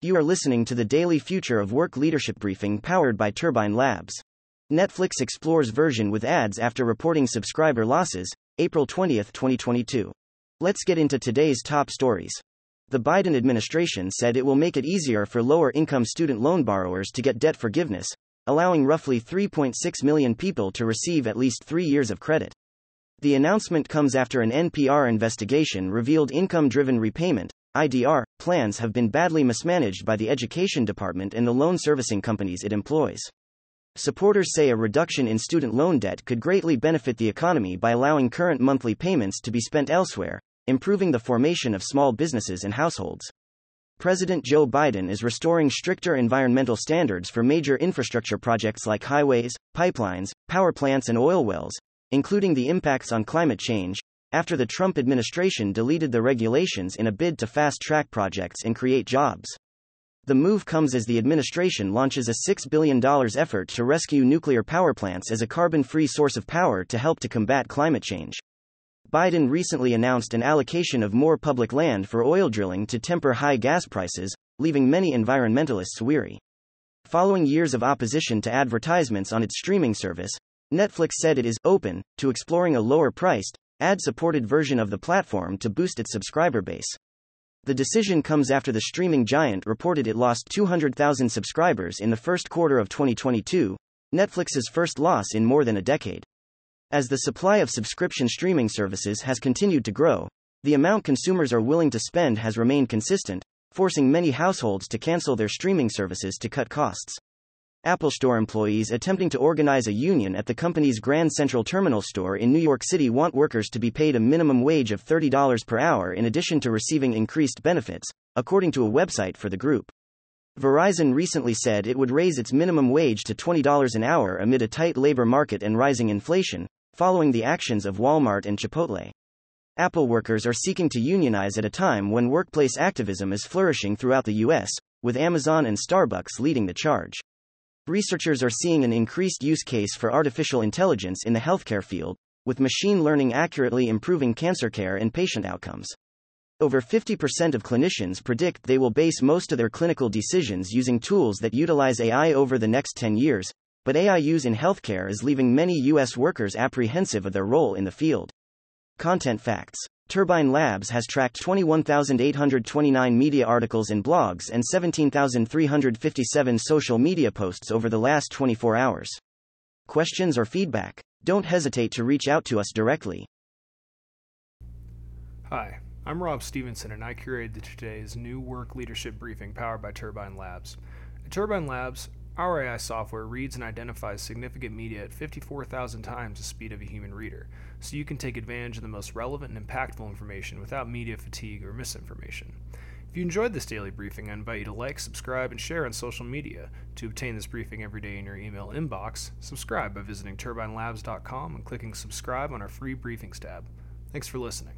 You are listening to the daily Future of Work Leadership Briefing powered by Turbine Labs. Netflix explores version with ads after reporting subscriber losses, April 20, 2022. Let's get into today's top stories. The Biden administration said it will make it easier for lower income student loan borrowers to get debt forgiveness, allowing roughly 3.6 million people to receive at least three years of credit. The announcement comes after an NPR investigation revealed income driven repayment, IDR, plans have been badly mismanaged by the Education Department and the loan servicing companies it employs. Supporters say a reduction in student loan debt could greatly benefit the economy by allowing current monthly payments to be spent elsewhere, improving the formation of small businesses and households. President Joe Biden is restoring stricter environmental standards for major infrastructure projects like highways, pipelines, power plants, and oil wells, including the impacts on climate change, after the Trump administration deleted the regulations in a bid to fast track projects and create jobs. The move comes as the administration launches a $6 billion effort to rescue nuclear power plants as a carbon free source of power to help to combat climate change. Biden recently announced an allocation of more public land for oil drilling to temper high gas prices, leaving many environmentalists weary. Following years of opposition to advertisements on its streaming service, Netflix said it is open to exploring a lower priced, ad supported version of the platform to boost its subscriber base. The decision comes after the streaming giant reported it lost 200,000 subscribers in the first quarter of 2022, Netflix's first loss in more than a decade. As the supply of subscription streaming services has continued to grow, the amount consumers are willing to spend has remained consistent, forcing many households to cancel their streaming services to cut costs. Apple Store employees attempting to organize a union at the company's Grand Central Terminal store in New York City want workers to be paid a minimum wage of $30 per hour in addition to receiving increased benefits, according to a website for the group. Verizon recently said it would raise its minimum wage to $20 an hour amid a tight labor market and rising inflation, following the actions of Walmart and Chipotle. Apple workers are seeking to unionize at a time when workplace activism is flourishing throughout the U.S., with Amazon and Starbucks leading the charge. Researchers are seeing an increased use case for artificial intelligence in the healthcare field, with machine learning accurately improving cancer care and patient outcomes. Over 50% of clinicians predict they will base most of their clinical decisions using tools that utilize AI over the next 10 years, but AI use in healthcare is leaving many U.S. workers apprehensive of their role in the field. Content facts Turbine Labs has tracked 21,829 media articles and blogs and 17,357 social media posts over the last 24 hours. Questions or feedback? Don't hesitate to reach out to us directly. Hi, I'm Rob Stevenson, and I curated today's new work leadership briefing powered by Turbine Labs. At Turbine Labs, our AI software reads and identifies significant media at 54,000 times the speed of a human reader, so you can take advantage of the most relevant and impactful information without media fatigue or misinformation. If you enjoyed this daily briefing, I invite you to like, subscribe, and share on social media. To obtain this briefing every day in your email inbox, subscribe by visiting turbinelabs.com and clicking subscribe on our free briefings tab. Thanks for listening.